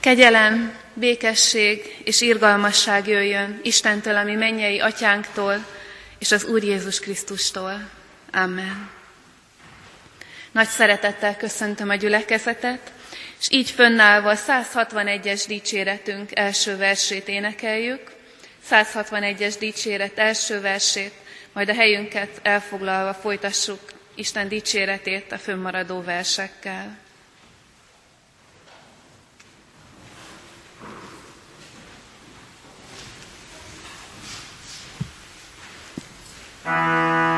Kegyelem, békesség és irgalmasság jöjjön Istentől, ami mennyei atyánktól, és az Úr Jézus Krisztustól. Amen. Nagy szeretettel köszöntöm a gyülekezetet, és így fönnállva a 161-es dicséretünk első versét énekeljük. 161-es dicséret első versét, majd a helyünket elfoglalva folytassuk Isten dicséretét a fönnmaradó versekkel. Música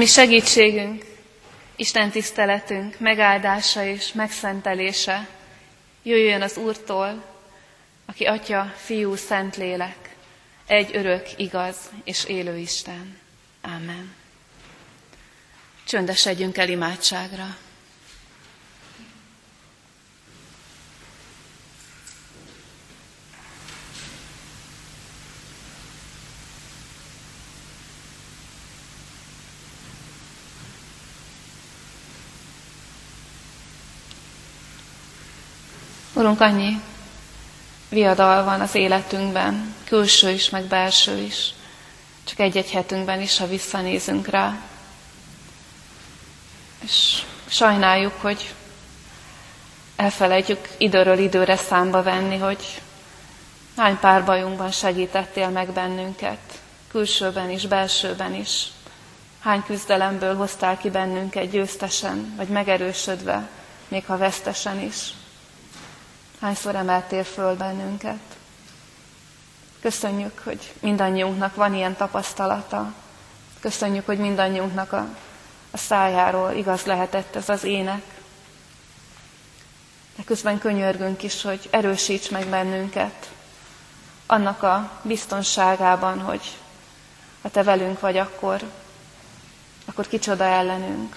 Ami segítségünk, Isten tiszteletünk megáldása és megszentelése jöjjön az Úrtól, aki Atya, Fiú, Szentlélek, egy örök, igaz és élő Isten. Amen. Csöndesedjünk el imádságra. Urunk, annyi viadal van az életünkben, külső is, meg belső is. Csak egy-egy hetünkben is, ha visszanézünk rá. És sajnáljuk, hogy elfelejtjük időről időre számba venni, hogy hány pár bajunkban segítettél meg bennünket, külsőben is, belsőben is. Hány küzdelemből hoztál ki bennünket győztesen, vagy megerősödve, még ha vesztesen is. Hányszor emeltél föl bennünket. Köszönjük, hogy mindannyiunknak van ilyen tapasztalata. Köszönjük, hogy mindannyiunknak a, a szájáról igaz lehetett ez az ének. De közben könyörgünk is, hogy erősíts meg bennünket annak a biztonságában, hogy ha te velünk vagy, akkor, akkor kicsoda ellenünk.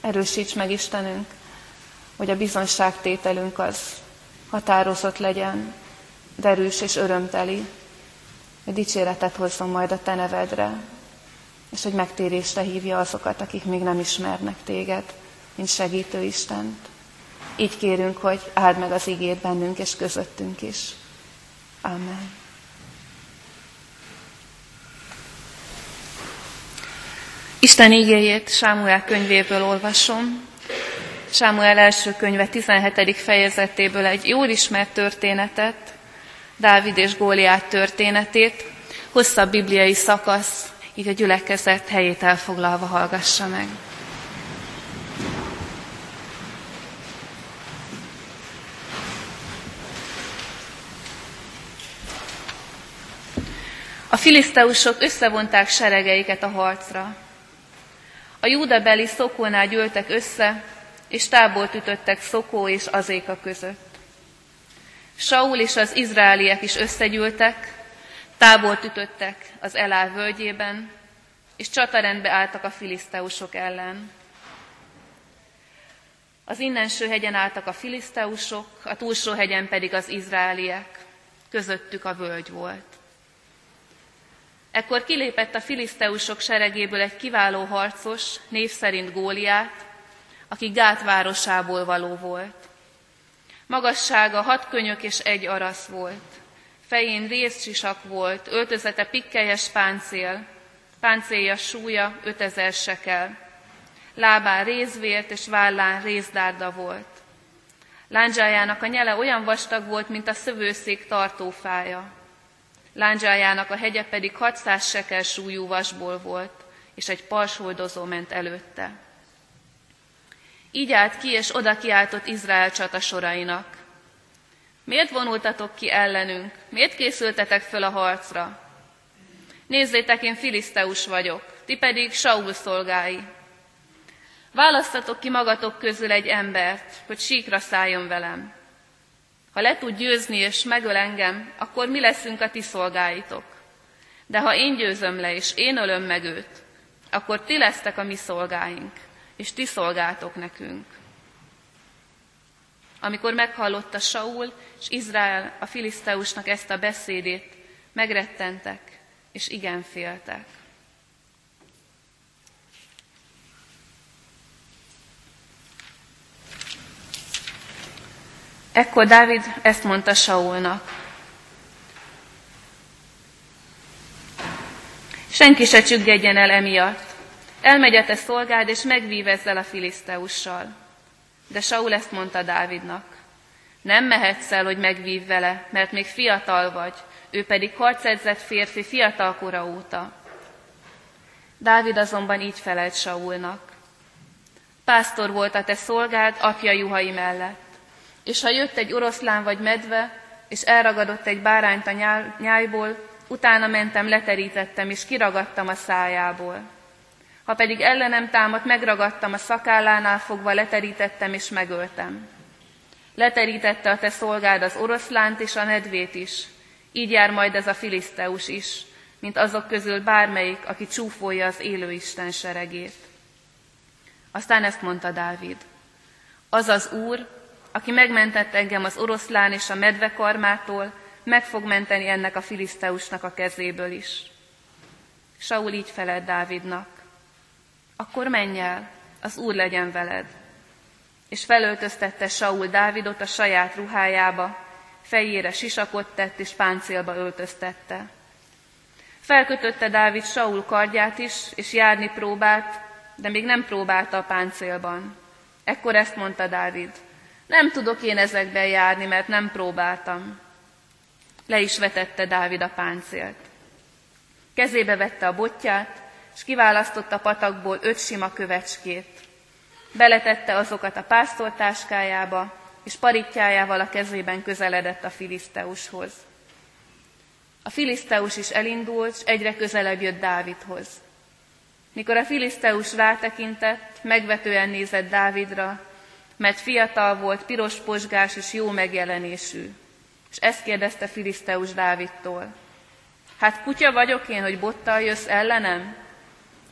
Erősíts meg Istenünk, hogy a bizonságtételünk az határozott legyen, derűs és örömteli, hogy dicséretet hozzon majd a Te nevedre, és hogy megtérésre hívja azokat, akik még nem ismernek Téged, mint segítő Istent. Így kérünk, hogy áld meg az igét bennünk és közöttünk is. Amen. Isten ígéjét Sámuel könyvéből olvasom, Sámuel első könyve 17. fejezetéből egy jól ismert történetet, Dávid és Góliát történetét, hosszabb bibliai szakasz, így a gyülekezet helyét elfoglalva hallgassa meg. A filiszteusok összevonták seregeiket a harcra. A júdabeli szokónál gyűltek össze, és tábort ütöttek Szokó és Azéka között. Saul és az izraeliek is összegyűltek, tábort ütöttek az Elál völgyében, és csatarendbe álltak a filiszteusok ellen. Az innenső hegyen álltak a filiszteusok, a túlsó hegyen pedig az izraeliek, közöttük a völgy volt. Ekkor kilépett a filiszteusok seregéből egy kiváló harcos, név szerint Góliát, aki Gát városából való volt. Magassága hat könyök és egy arasz volt. Fején részcsisak volt, öltözete pikkelyes páncél, páncélja súlya ötezer sekel. Lábán rézvért és vállán rézdárda volt. Lándzsájának a nyele olyan vastag volt, mint a szövőszék tartófája. Lándzsájának a hegye pedig 600 sekel súlyú vasból volt, és egy parsoldozó ment előtte. Így állt ki, és oda kiáltott Izrael csata sorainak. Miért vonultatok ki ellenünk? Miért készültetek föl a harcra? Nézzétek, én filiszteus vagyok, ti pedig Saul szolgái. Választatok ki magatok közül egy embert, hogy síkra szálljon velem. Ha le tud győzni és megöl engem, akkor mi leszünk a ti szolgáitok. De ha én győzöm le, és én ölöm meg őt, akkor ti lesztek a mi szolgáink és ti szolgáltok nekünk. Amikor meghallotta Saul és Izrael a filiszteusnak ezt a beszédét, megrettentek, és igen féltek. Ekkor Dávid ezt mondta Saulnak. Senki se csüggedjen el emiatt, Elmegy a te szolgád, és megvív ezzel a filiszteussal. De Saul ezt mondta Dávidnak. Nem mehetsz el, hogy megvív vele, mert még fiatal vagy, ő pedig harcedzett férfi fiatal kora óta. Dávid azonban így felelt Saulnak. Pásztor volt a te szolgád apja juhai mellett, és ha jött egy oroszlán vagy medve, és elragadott egy bárányt a nyájból, utána mentem, leterítettem, és kiragadtam a szájából. Ha pedig ellenem támadt, megragadtam a szakállánál fogva, leterítettem és megöltem. Leterítette a te szolgád az oroszlánt és a nedvét is. Így jár majd ez a filiszteus is, mint azok közül bármelyik, aki csúfolja az élő Isten seregét. Aztán ezt mondta Dávid. Az az Úr, aki megmentett engem az oroszlán és a medvekarmától, meg fog menteni ennek a filiszteusnak a kezéből is. Saul így felelt Dávidnak. Akkor menj el, az Úr legyen veled. És felöltöztette Saul Dávidot a saját ruhájába, fejére sisakot tett és páncélba öltöztette. Felkötötte Dávid Saul kardját is, és járni próbált, de még nem próbálta a páncélban. Ekkor ezt mondta Dávid, nem tudok én ezekben járni, mert nem próbáltam. Le is vetette Dávid a páncélt. Kezébe vette a botját, és kiválasztotta patakból öt sima kövecskét. Beletette azokat a pásztortáskájába, és paritjájával a kezében közeledett a filiszteushoz. A filiszteus is elindult, és egyre közelebb jött Dávidhoz. Mikor a filiszteus rátekintett, megvetően nézett Dávidra, mert fiatal volt, piros posgás és jó megjelenésű. És ezt kérdezte Filiszteus Dávidtól. Hát kutya vagyok én, hogy bottal jössz ellenem?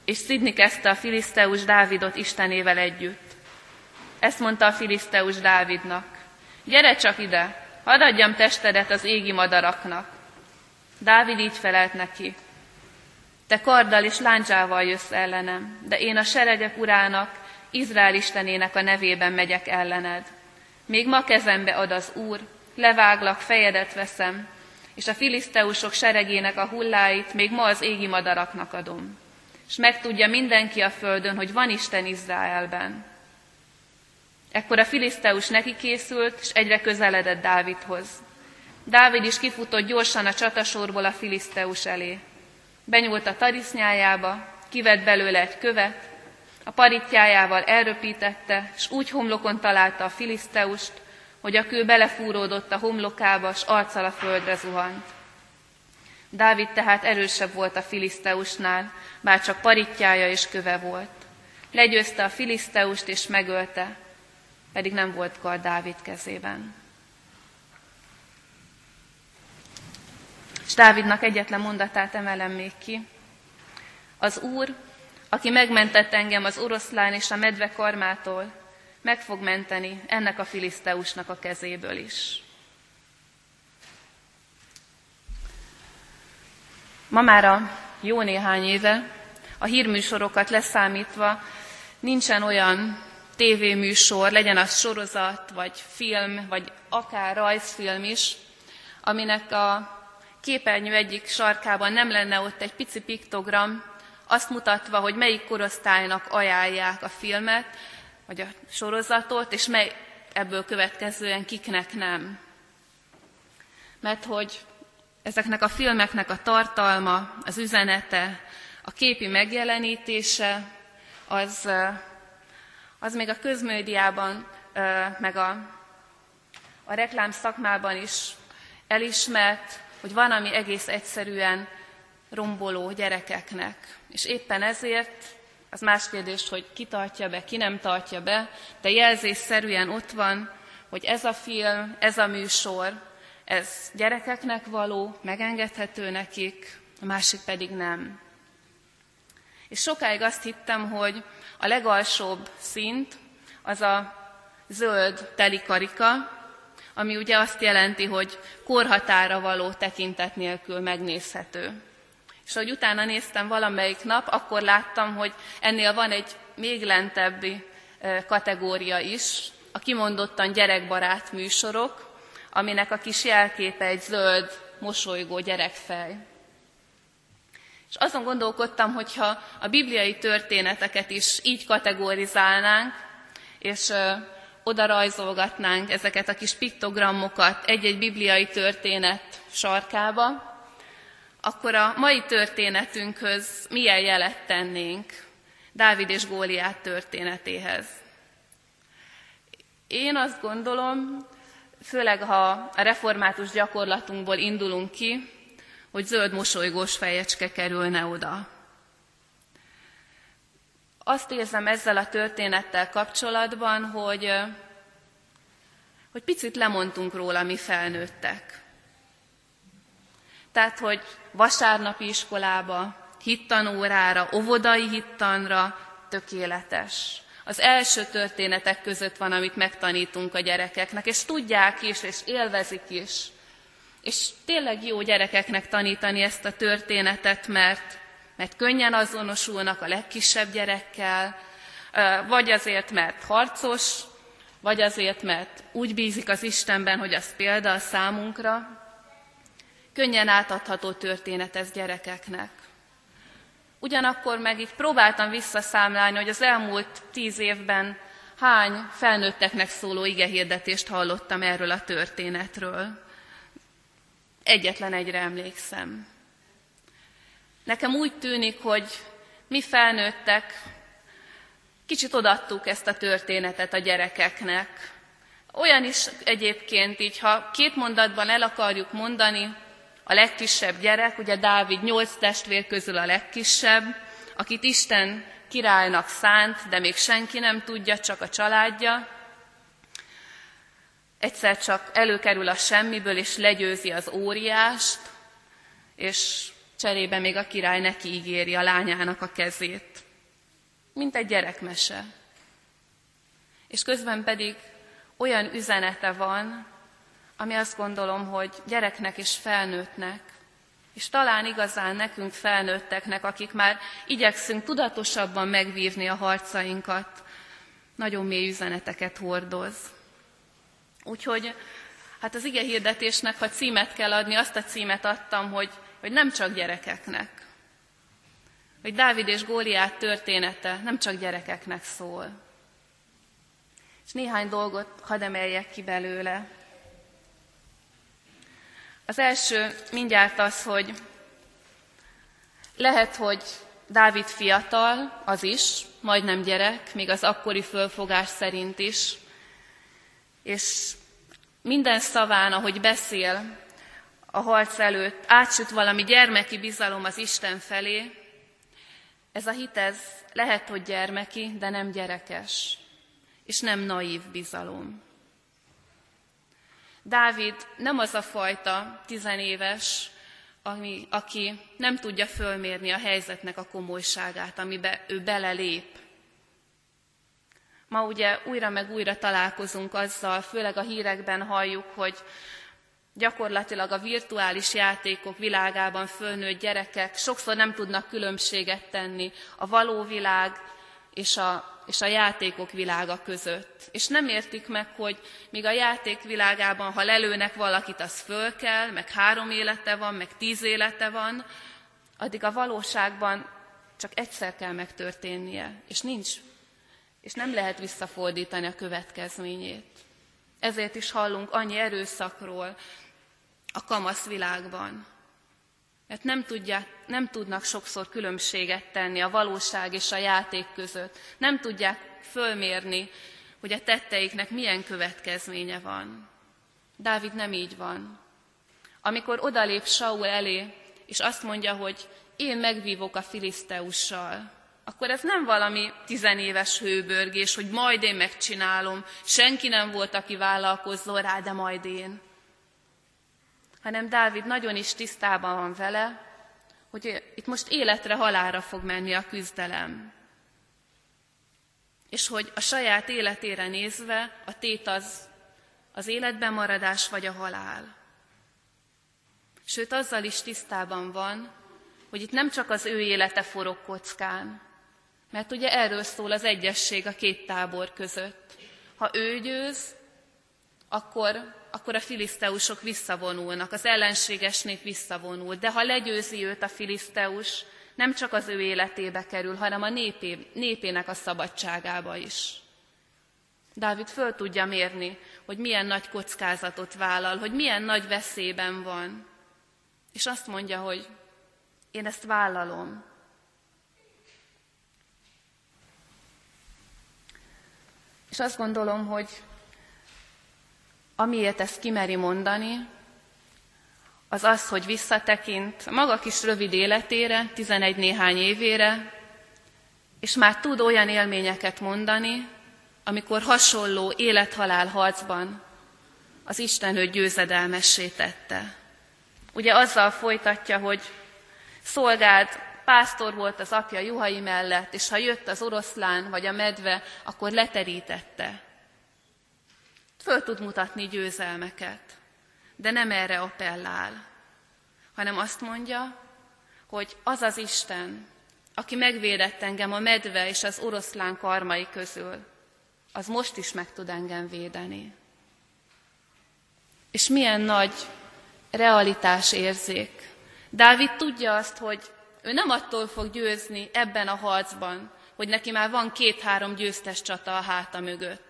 És szidni kezdte a Filiszteus Dávidot Istenével együtt. Ezt mondta a Filiszteus Dávidnak. Gyere csak ide, hadd adjam testedet az égi madaraknak. Dávid így felelt neki. Te karddal és láncsával jössz ellenem, de én a seregek urának, Izrael istenének a nevében megyek ellened. Még ma kezembe ad az Úr, leváglak, fejedet veszem, és a filiszteusok seregének a hulláit még ma az égi madaraknak adom. És megtudja mindenki a földön, hogy van Isten Izraelben. Ekkor a filiszteus neki készült, és egyre közeledett Dávidhoz. Dávid is kifutott gyorsan a csatasorból a filiszteus elé. Benyúlt a tarisznyájába, kivett belőle egy követ, a paritjájával elröpítette, és úgy homlokon találta a filiszteust, hogy a kő belefúródott a homlokába, s arccal a földre zuhant. Dávid tehát erősebb volt a filiszteusnál, bár csak paritjája és köve volt. Legyőzte a filiszteust és megölte, pedig nem volt kar Dávid kezében. És Dávidnak egyetlen mondatát emelem még ki. Az Úr, aki megmentett engem az oroszlán és a medve karmától, meg fog menteni ennek a filiszteusnak a kezéből is. Ma már a jó néhány éve, a hírműsorokat leszámítva, nincsen olyan tévéműsor, legyen az sorozat, vagy film, vagy akár rajzfilm is, aminek a képernyő egyik sarkában nem lenne ott egy pici piktogram, azt mutatva, hogy melyik korosztálynak ajánlják a filmet, vagy a sorozatot, és mely ebből következően kiknek nem. Mert hogy ezeknek a filmeknek a tartalma, az üzenete, a képi megjelenítése, az, az még a közmédiában, meg a, a reklám szakmában is elismert, hogy van, ami egész egyszerűen romboló gyerekeknek. És éppen ezért az más kérdés, hogy ki tartja be, ki nem tartja be, de jelzésszerűen ott van, hogy ez a film, ez a műsor, ez gyerekeknek való, megengedhető nekik, a másik pedig nem. És sokáig azt hittem, hogy a legalsóbb szint az a zöld telikarika, ami ugye azt jelenti, hogy korhatára való tekintet nélkül megnézhető. És ahogy utána néztem valamelyik nap, akkor láttam, hogy ennél van egy még lentebbi kategória is, a kimondottan gyerekbarát műsorok, aminek a kis jelképe egy zöld, mosolygó gyerekfej. És azon gondolkodtam, hogyha a bibliai történeteket is így kategorizálnánk, és oda rajzolgatnánk ezeket a kis piktogramokat egy-egy bibliai történet sarkába, akkor a mai történetünkhöz milyen jelet tennénk Dávid és Góliát történetéhez. Én azt gondolom, főleg ha a református gyakorlatunkból indulunk ki, hogy zöld mosolygós fejecske kerülne oda. Azt érzem ezzel a történettel kapcsolatban, hogy, hogy picit lemondtunk róla mi felnőttek. Tehát, hogy vasárnapi iskolába, hittanórára, óvodai hittanra tökéletes. Az első történetek között van, amit megtanítunk a gyerekeknek, és tudják is, és élvezik is. És tényleg jó gyerekeknek tanítani ezt a történetet, mert, mert könnyen azonosulnak a legkisebb gyerekkel, vagy azért, mert harcos, vagy azért, mert úgy bízik az Istenben, hogy az példa a számunkra. Könnyen átadható történet ez gyerekeknek. Ugyanakkor meg így próbáltam visszaszámlálni, hogy az elmúlt tíz évben hány felnőtteknek szóló igehirdetést hallottam erről a történetről. Egyetlen egyre emlékszem. Nekem úgy tűnik, hogy mi felnőttek kicsit odattuk ezt a történetet a gyerekeknek. Olyan is egyébként így, ha két mondatban el akarjuk mondani, a legkisebb gyerek, ugye Dávid nyolc testvér közül a legkisebb, akit Isten királynak szánt, de még senki nem tudja, csak a családja. Egyszer csak előkerül a semmiből, és legyőzi az óriást, és cserébe még a király neki ígéri a lányának a kezét. Mint egy gyerekmese. És közben pedig olyan üzenete van, ami azt gondolom, hogy gyereknek és felnőttnek, és talán igazán nekünk felnőtteknek, akik már igyekszünk tudatosabban megvívni a harcainkat, nagyon mély üzeneteket hordoz. Úgyhogy hát az ige hirdetésnek, ha címet kell adni, azt a címet adtam, hogy, hogy nem csak gyerekeknek. Hogy Dávid és Góliát története nem csak gyerekeknek szól. És néhány dolgot hadd emeljek ki belőle. Az első mindjárt az, hogy lehet, hogy Dávid fiatal, az is, majdnem gyerek, még az akkori fölfogás szerint is, és minden szaván, ahogy beszél a harc előtt, átsüt valami gyermeki bizalom az Isten felé. Ez a hit, ez lehet, hogy gyermeki, de nem gyerekes, és nem naív bizalom. Dávid nem az a fajta tizenéves, ami, aki nem tudja fölmérni a helyzetnek a komolyságát, amibe ő belelép. Ma ugye újra meg újra találkozunk azzal, főleg a hírekben halljuk, hogy gyakorlatilag a virtuális játékok világában fölnőtt gyerekek sokszor nem tudnak különbséget tenni a való világ és a és a játékok világa között. És nem értik meg, hogy míg a játék világában, ha lelőnek valakit, az föl kell, meg három élete van, meg tíz élete van, addig a valóságban csak egyszer kell megtörténnie, és nincs, és nem lehet visszafordítani a következményét. Ezért is hallunk annyi erőszakról a kamasz világban. Mert nem, tudják, nem tudnak sokszor különbséget tenni a valóság és a játék között. Nem tudják fölmérni, hogy a tetteiknek milyen következménye van. Dávid nem így van. Amikor odalép Saul elé, és azt mondja, hogy én megvívok a filiszteussal, akkor ez nem valami tizenéves hőbörgés, hogy majd én megcsinálom, senki nem volt, aki vállalkozzon rá, de majd én hanem Dávid nagyon is tisztában van vele, hogy itt most életre halára fog menni a küzdelem. És hogy a saját életére nézve a tét az az életben maradás vagy a halál. Sőt, azzal is tisztában van, hogy itt nem csak az ő élete forog kockán, mert ugye erről szól az egyesség a két tábor között. Ha ő győz, akkor akkor a filiszteusok visszavonulnak, az ellenséges nép visszavonul. De ha legyőzi őt a filiszteus, nem csak az ő életébe kerül, hanem a népé, népének a szabadságába is. Dávid föl tudja mérni, hogy milyen nagy kockázatot vállal, hogy milyen nagy veszélyben van. És azt mondja, hogy én ezt vállalom. És azt gondolom, hogy amiért ezt kimeri mondani, az az, hogy visszatekint maga kis rövid életére, 11 néhány évére, és már tud olyan élményeket mondani, amikor hasonló élethalál harcban az Isten őt győzedelmessé tette. Ugye azzal folytatja, hogy szolgáld pásztor volt az apja juhai mellett, és ha jött az oroszlán vagy a medve, akkor leterítette. Föl tud mutatni győzelmeket, de nem erre appellál, hanem azt mondja, hogy az az Isten, aki megvédett engem a medve és az oroszlán karmai közül, az most is meg tud engem védeni. És milyen nagy realitás érzék. Dávid tudja azt, hogy ő nem attól fog győzni ebben a harcban, hogy neki már van két-három győztes csata a háta mögött.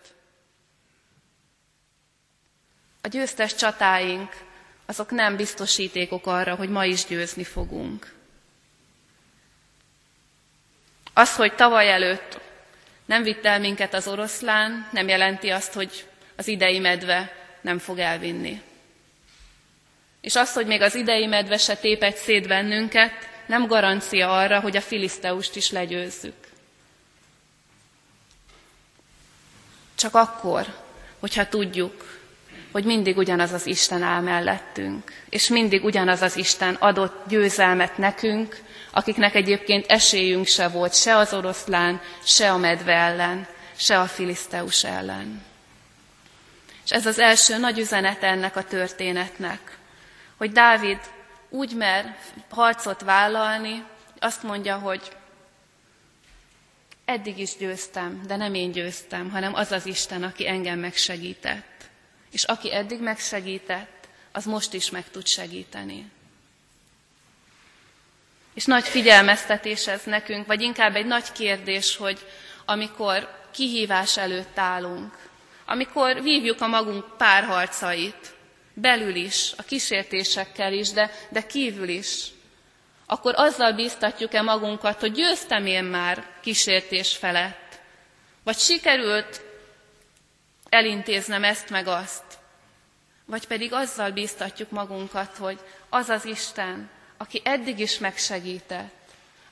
A győztes csatáink azok nem biztosítékok arra, hogy ma is győzni fogunk. Az, hogy tavaly előtt nem vitt el minket az oroszlán, nem jelenti azt, hogy az idei medve nem fog elvinni. És az, hogy még az idei medve se tépett szét bennünket, nem garancia arra, hogy a filiszteust is legyőzzük. Csak akkor, hogyha tudjuk, hogy mindig ugyanaz az Isten áll mellettünk, és mindig ugyanaz az Isten adott győzelmet nekünk, akiknek egyébként esélyünk se volt se az oroszlán, se a medve ellen, se a filiszteus ellen. És ez az első nagy üzenet ennek a történetnek, hogy Dávid úgy mer harcot vállalni, azt mondja, hogy eddig is győztem, de nem én győztem, hanem az az Isten, aki engem megsegített. És aki eddig megsegített, az most is meg tud segíteni. És nagy figyelmeztetés ez nekünk, vagy inkább egy nagy kérdés, hogy amikor kihívás előtt állunk, amikor vívjuk a magunk párharcait, belül is, a kísértésekkel is, de, de kívül is, akkor azzal bíztatjuk-e magunkat, hogy győztem én már kísértés felett, vagy sikerült elintéznem ezt meg azt, vagy pedig azzal bíztatjuk magunkat, hogy az az Isten, aki eddig is megsegített,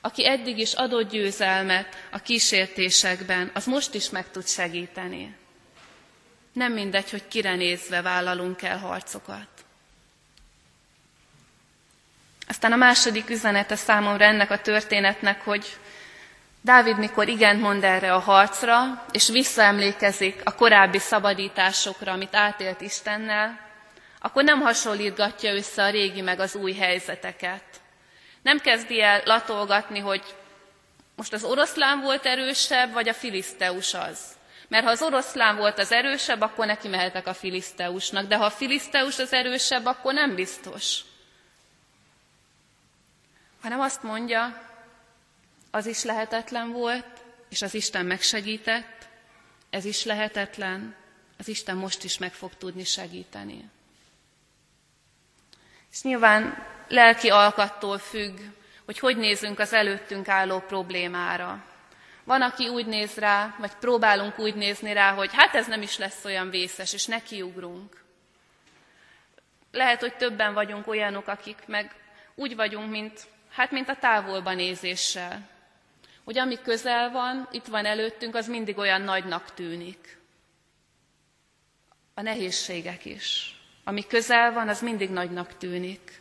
aki eddig is adott győzelmet a kísértésekben, az most is meg tud segíteni. Nem mindegy, hogy kire nézve vállalunk el harcokat. Aztán a második üzenete számomra ennek a történetnek, hogy Dávid mikor igen mond erre a harcra, és visszaemlékezik a korábbi szabadításokra, amit átélt Istennel, akkor nem hasonlítgatja össze a régi meg az új helyzeteket. Nem kezdi el latolgatni, hogy most az oroszlán volt erősebb, vagy a filiszteus az. Mert ha az oroszlán volt az erősebb, akkor neki mehetek a filiszteusnak, de ha a filiszteus az erősebb, akkor nem biztos. Hanem azt mondja, az is lehetetlen volt, és az Isten megsegített, ez is lehetetlen, az Isten most is meg fog tudni segíteni. És nyilván lelki alkattól függ, hogy hogy nézünk az előttünk álló problémára. Van, aki úgy néz rá, vagy próbálunk úgy nézni rá, hogy hát ez nem is lesz olyan vészes, és nekiugrunk. Lehet, hogy többen vagyunk olyanok, akik meg úgy vagyunk, mint, hát mint a távolba nézéssel. Hogy ami közel van, itt van előttünk, az mindig olyan nagynak tűnik. A nehézségek is. Ami közel van, az mindig nagynak tűnik.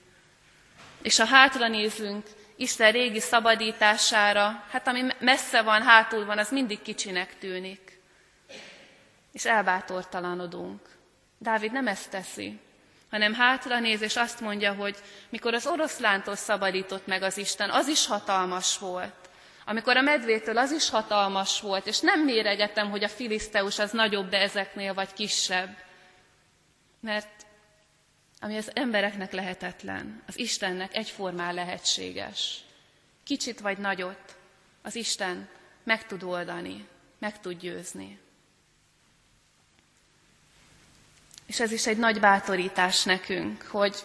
És ha hátra nézünk Isten régi szabadítására, hát ami messze van, hátul van, az mindig kicsinek tűnik. És elbátortalanodunk. Dávid nem ezt teszi, hanem hátra néz, és azt mondja, hogy mikor az oroszlántól szabadított meg az Isten, az is hatalmas volt. Amikor a medvétől az is hatalmas volt, és nem méregetem, hogy a filiszteus az nagyobb, de ezeknél vagy kisebb. Mert ami az embereknek lehetetlen, az Istennek egyformán lehetséges. Kicsit vagy nagyot, az Isten meg tud oldani, meg tud győzni. És ez is egy nagy bátorítás nekünk, hogy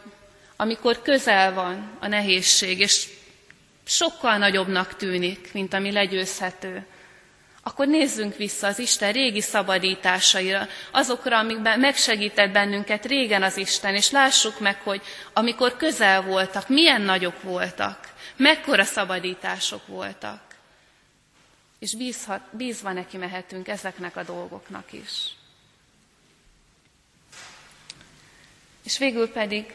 amikor közel van a nehézség, és sokkal nagyobbnak tűnik, mint ami legyőzhető, akkor nézzünk vissza az Isten régi szabadításaira, azokra, amikben megsegített bennünket régen az Isten, és lássuk meg, hogy amikor közel voltak, milyen nagyok voltak, mekkora szabadítások voltak. És bízhat, bízva neki mehetünk ezeknek a dolgoknak is. És végül pedig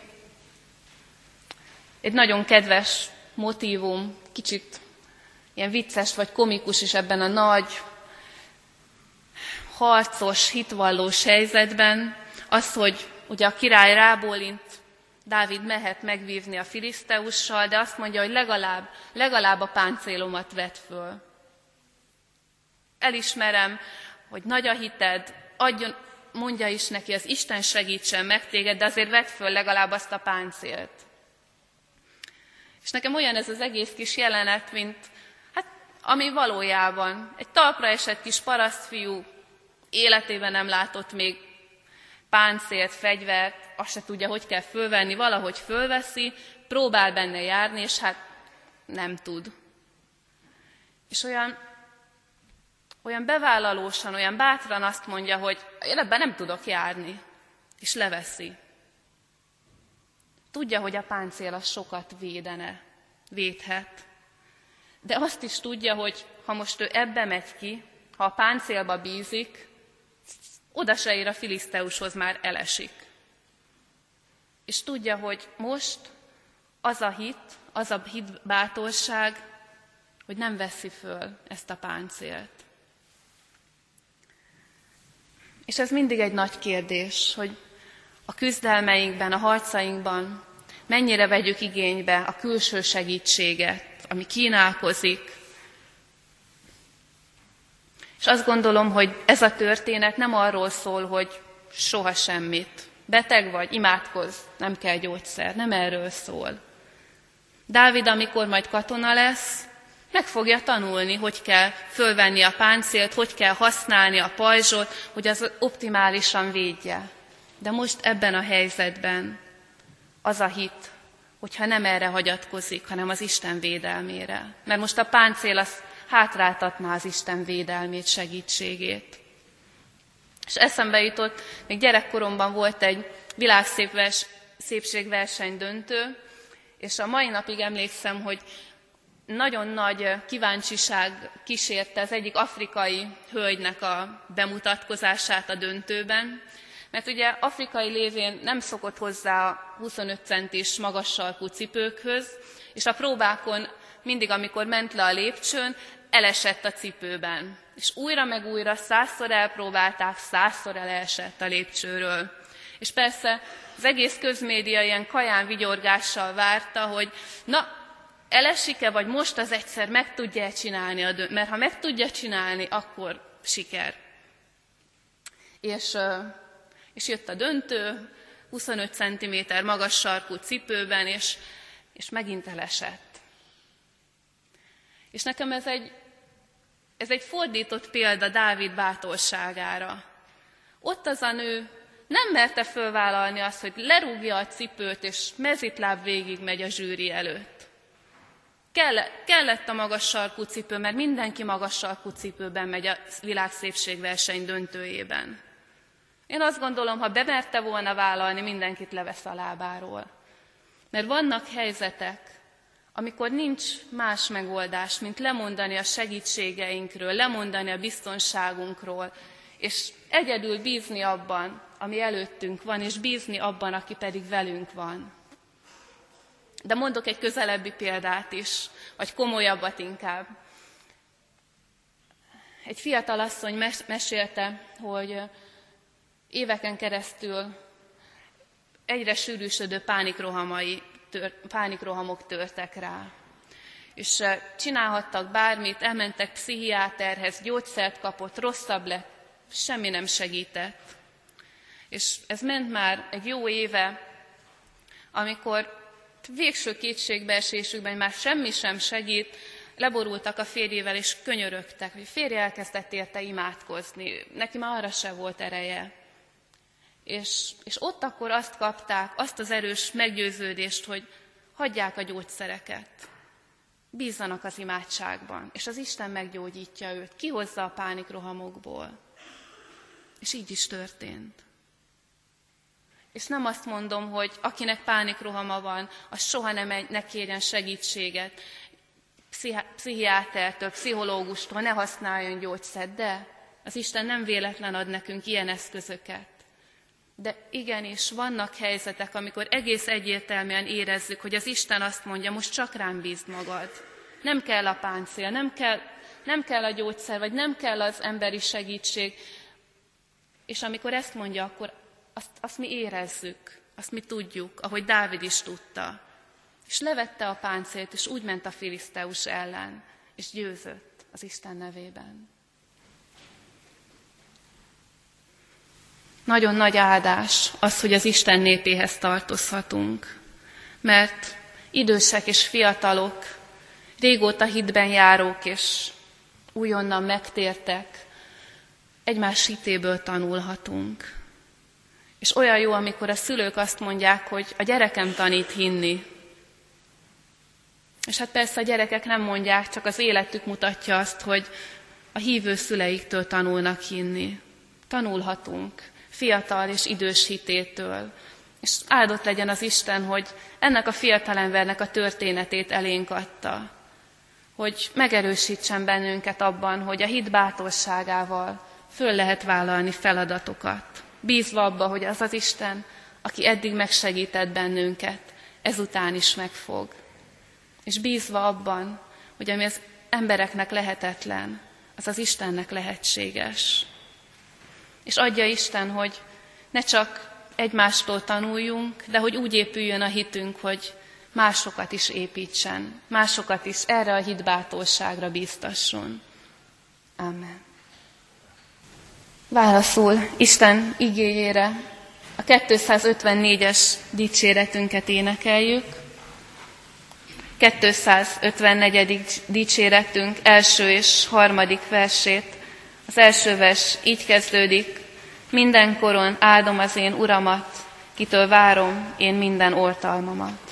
egy nagyon kedves motívum kicsit ilyen vicces vagy komikus is ebben a nagy, harcos, hitvallós helyzetben, az, hogy ugye a király rábólint, Dávid mehet megvívni a filiszteussal, de azt mondja, hogy legalább, legalább a páncélomat vett föl. Elismerem, hogy nagy a hited, adjon, mondja is neki, az Isten segítsen meg téged, de azért vedd föl legalább azt a páncélt. És nekem olyan ez az egész kis jelenet, mint, hát, ami valójában egy talpra esett kis parasztfiú életében nem látott még páncélt, fegyvert, azt se tudja, hogy kell fölvenni, valahogy fölveszi, próbál benne járni, és hát nem tud. És olyan, olyan bevállalósan, olyan bátran azt mondja, hogy én ebben nem tudok járni, és leveszi. Tudja, hogy a páncél az sokat védene, védhet. De azt is tudja, hogy ha most ő ebbe megy ki, ha a páncélba bízik, oda se ér a Filiszteushoz, már elesik. És tudja, hogy most az a hit, az a hit bátorság, hogy nem veszi föl ezt a páncélt. És ez mindig egy nagy kérdés, hogy a küzdelmeinkben, a harcainkban mennyire vegyük igénybe a külső segítséget, ami kínálkozik, és azt gondolom, hogy ez a történet nem arról szól, hogy soha semmit. Beteg vagy, imádkozz, nem kell gyógyszer, nem erről szól. Dávid, amikor majd katona lesz, meg fogja tanulni, hogy kell fölvenni a páncélt, hogy kell használni a pajzsot, hogy az optimálisan védje. De most ebben a helyzetben az a hit, hogyha nem erre hagyatkozik, hanem az Isten védelmére. Mert most a páncél az hátráltatná az Isten védelmét, segítségét. És eszembe jutott, még gyerekkoromban volt egy világszépségverseny döntő, és a mai napig emlékszem, hogy nagyon nagy kíváncsiság kísérte az egyik afrikai hölgynek a bemutatkozását a döntőben, mert ugye afrikai lévén nem szokott hozzá a 25 centis magas sarkú cipőkhöz, és a próbákon mindig, amikor ment le a lépcsőn, elesett a cipőben. És újra meg újra százszor elpróbálták, százszor elesett a lépcsőről. És persze az egész közmédia ilyen kaján vigyorgással várta, hogy na, elesik-e, vagy most az egyszer meg tudja csinálni a dönt, mert ha meg tudja csinálni, akkor siker. És, és jött a döntő, 25 cm magas sarkú cipőben, és, és megint elesett. És nekem ez egy, ez egy fordított példa Dávid bátorságára. Ott az a nő nem merte fölvállalni azt, hogy lerúgja a cipőt, és mezitláb végig megy a zsűri előtt. Kellett a magas sarkú cipő, mert mindenki magas sarkú cipőben megy a világszépségverseny döntőjében. Én azt gondolom, ha bemerte volna vállalni, mindenkit levesz a lábáról. Mert vannak helyzetek, amikor nincs más megoldás, mint lemondani a segítségeinkről, lemondani a biztonságunkról, és egyedül bízni abban, ami előttünk van, és bízni abban, aki pedig velünk van. De mondok egy közelebbi példát is, vagy komolyabbat inkább. Egy fiatal asszony mes- mesélte, hogy éveken keresztül egyre sűrűsödő pánikrohamai tör, pánikrohamok törtek rá. És eh, csinálhattak bármit, elmentek pszichiáterhez, gyógyszert kapott, rosszabb lett, semmi nem segített. És ez ment már egy jó éve, amikor végső kétségbeesésükben már semmi sem segít, leborultak a férjével, és könyörögtek, hogy férje elkezdett érte imádkozni. Neki már arra se volt ereje. És, és ott akkor azt kapták, azt az erős meggyőződést, hogy hagyják a gyógyszereket. Bízzanak az imádságban, és az Isten meggyógyítja őt, kihozza a pánikrohamokból. És így is történt. És nem azt mondom, hogy akinek pánikrohama van, az soha nem ne kérjen segítséget, pszichiátertől, pszichológustól, ne használjon gyógyszert, de az Isten nem véletlen ad nekünk ilyen eszközöket. De igenis, vannak helyzetek, amikor egész egyértelműen érezzük, hogy az Isten azt mondja, most csak rám bízd magad. nem kell a páncél, nem kell, nem kell a gyógyszer, vagy nem kell az emberi segítség. És amikor ezt mondja, akkor azt, azt mi érezzük, azt mi tudjuk, ahogy Dávid is tudta. És levette a páncélt, és úgy ment a Filiszteus ellen, és győzött az Isten nevében. Nagyon nagy áldás az, hogy az Isten népéhez tartozhatunk, mert idősek és fiatalok, régóta hitben járók és újonnan megtértek, egymás hitéből tanulhatunk. És olyan jó, amikor a szülők azt mondják, hogy a gyerekem tanít hinni. És hát persze a gyerekek nem mondják, csak az életük mutatja azt, hogy a hívő szüleiktől tanulnak hinni. Tanulhatunk fiatal és idős hitétől. És áldott legyen az Isten, hogy ennek a fiatalembernek a történetét elénk adta. Hogy megerősítsen bennünket abban, hogy a hit bátorságával föl lehet vállalni feladatokat. Bízva abba, hogy az az Isten, aki eddig megsegített bennünket, ezután is megfog. És bízva abban, hogy ami az embereknek lehetetlen, az az Istennek lehetséges. És adja Isten, hogy ne csak egymástól tanuljunk, de hogy úgy épüljön a hitünk, hogy másokat is építsen, másokat is erre a hitbátorságra bíztasson. Amen. Válaszul Isten igéjére a 254-es dicséretünket énekeljük. 254. dicséretünk első és harmadik versét az első vers így kezdődik, mindenkoron áldom az én uramat, kitől várom én minden oltalmamat.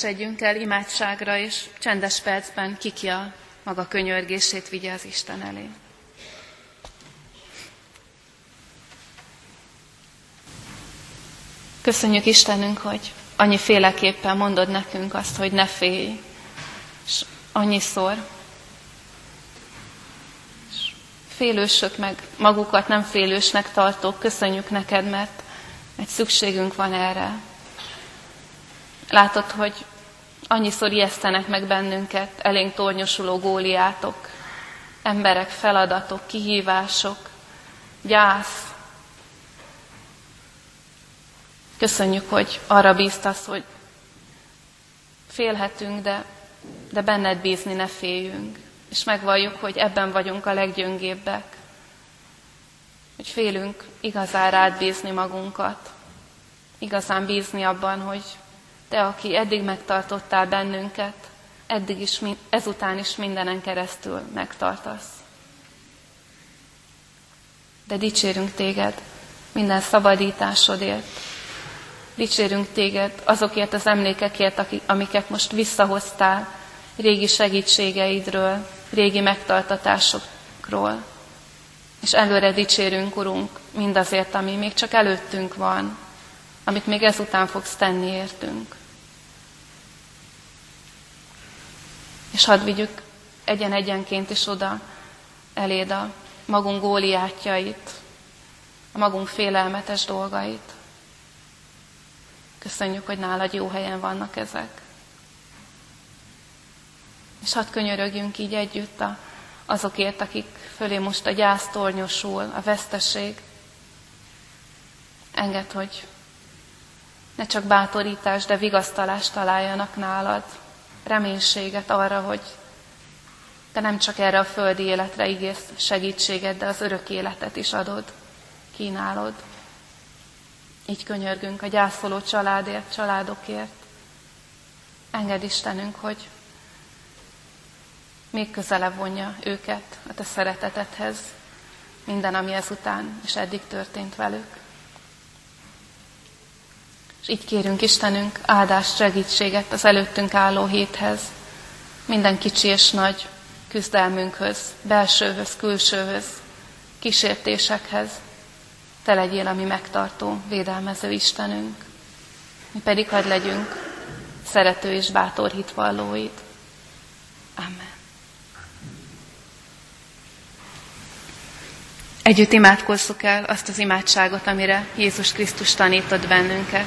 Csöndesedjünk el imádságra, és csendes percben kiki maga könyörgését vigye az Isten elé. Köszönjük Istenünk, hogy annyi féleképpen mondod nekünk azt, hogy ne félj, és annyiszor. És félősök meg magukat nem félősnek tartók, köszönjük neked, mert egy szükségünk van erre, Látod, hogy annyiszor ijesztenek meg bennünket elénk tornyosuló góliátok, emberek, feladatok, kihívások, gyász. Köszönjük, hogy arra bíztasz, hogy félhetünk, de, de benned bízni ne féljünk. És megvalljuk, hogy ebben vagyunk a leggyöngébbek. Hogy félünk igazán rád bízni magunkat. Igazán bízni abban, hogy te, aki eddig megtartottál bennünket, eddig is, ezután is mindenen keresztül megtartasz. De dicsérünk téged minden szabadításodért, Dicsérünk téged azokért az emlékekért, amiket most visszahoztál, régi segítségeidről, régi megtartatásokról. És előre dicsérünk, Urunk, mindazért, ami még csak előttünk van, amit még ezután fogsz tenni értünk. És hadd vigyük egyen-egyenként is oda eléd a magunk góliátjait, a magunk félelmetes dolgait. Köszönjük, hogy nálad jó helyen vannak ezek. És hadd könyörögjünk így együtt a, azokért, akik fölé most a gyász tornyosul, a veszteség. Enged, hogy ne csak bátorítást, de vigasztalást találjanak nálad, reménységet arra, hogy te nem csak erre a földi életre ígész segítséget, de az örök életet is adod, kínálod. Így könyörgünk a gyászoló családért, családokért. Engedd Istenünk, hogy még közelebb vonja őket a te szeretetedhez, minden, ami ezután és eddig történt velük. És így kérünk Istenünk áldást, segítséget az előttünk álló héthez, minden kicsi és nagy küzdelmünkhöz, belsőhöz, külsőhöz, kísértésekhez. Te legyél a mi megtartó, védelmező Istenünk. Mi pedig hadd legyünk szerető és bátor hitvallóid. Amen. Együtt imádkozzuk el azt az imádságot, amire Jézus Krisztus tanított bennünket.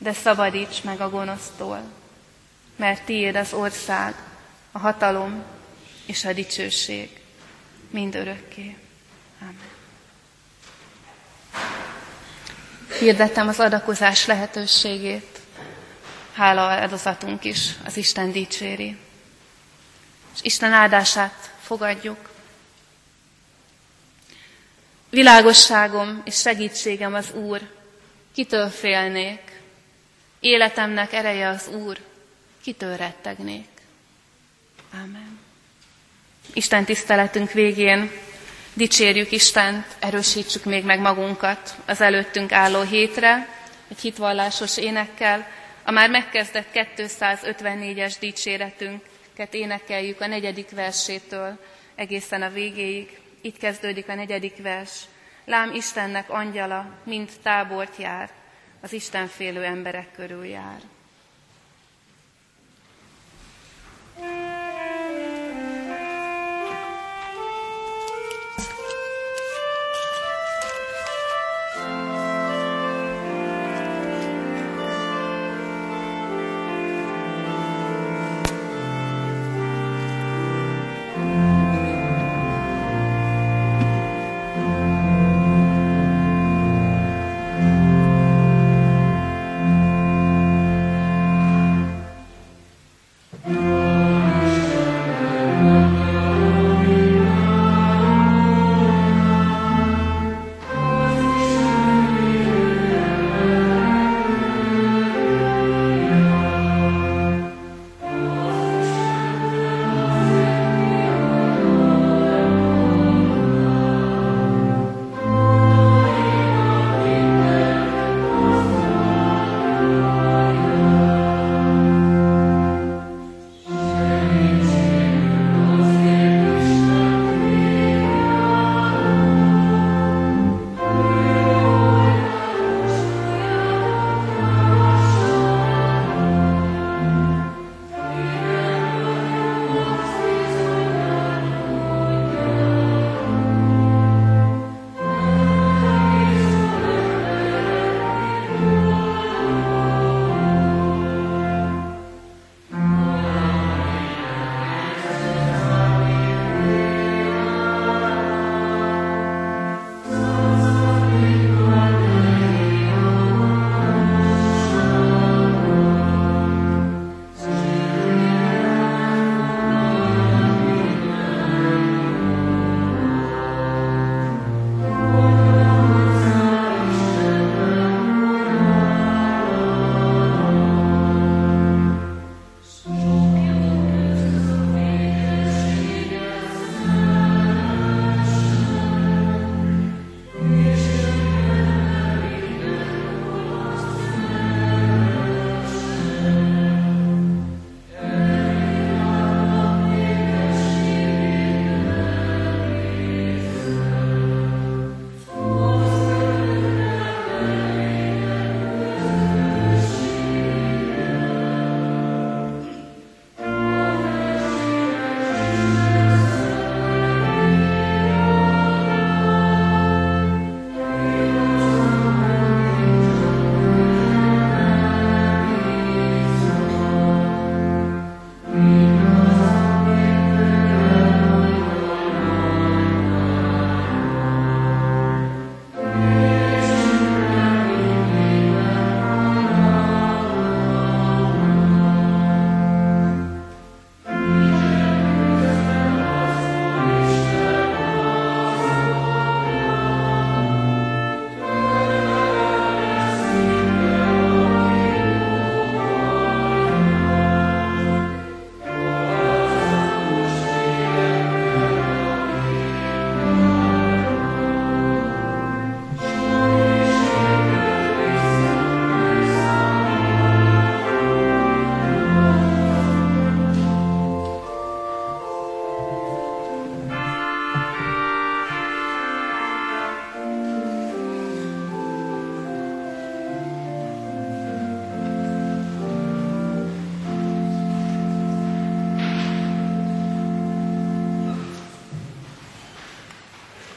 de szabadíts meg a gonosztól, mert tiéd az ország, a hatalom és a dicsőség mind örökké. Amen. Hirdetem az adakozás lehetőségét. Hála áldozatunk is az Isten dicséri. És Isten áldását fogadjuk. Világosságom és segítségem az Úr, kitől félnék? Életemnek ereje az Úr, kitől rettegnék? Amen. Isten tiszteletünk végén dicsérjük Istent, erősítsük még meg magunkat az előttünk álló hétre, egy hitvallásos énekkel, a már megkezdett 254-es dicséretünket énekeljük a negyedik versétől egészen a végéig. Itt kezdődik a negyedik vers. Lám Istennek angyala, mint tábort jár, az Isten félő emberek körül jár.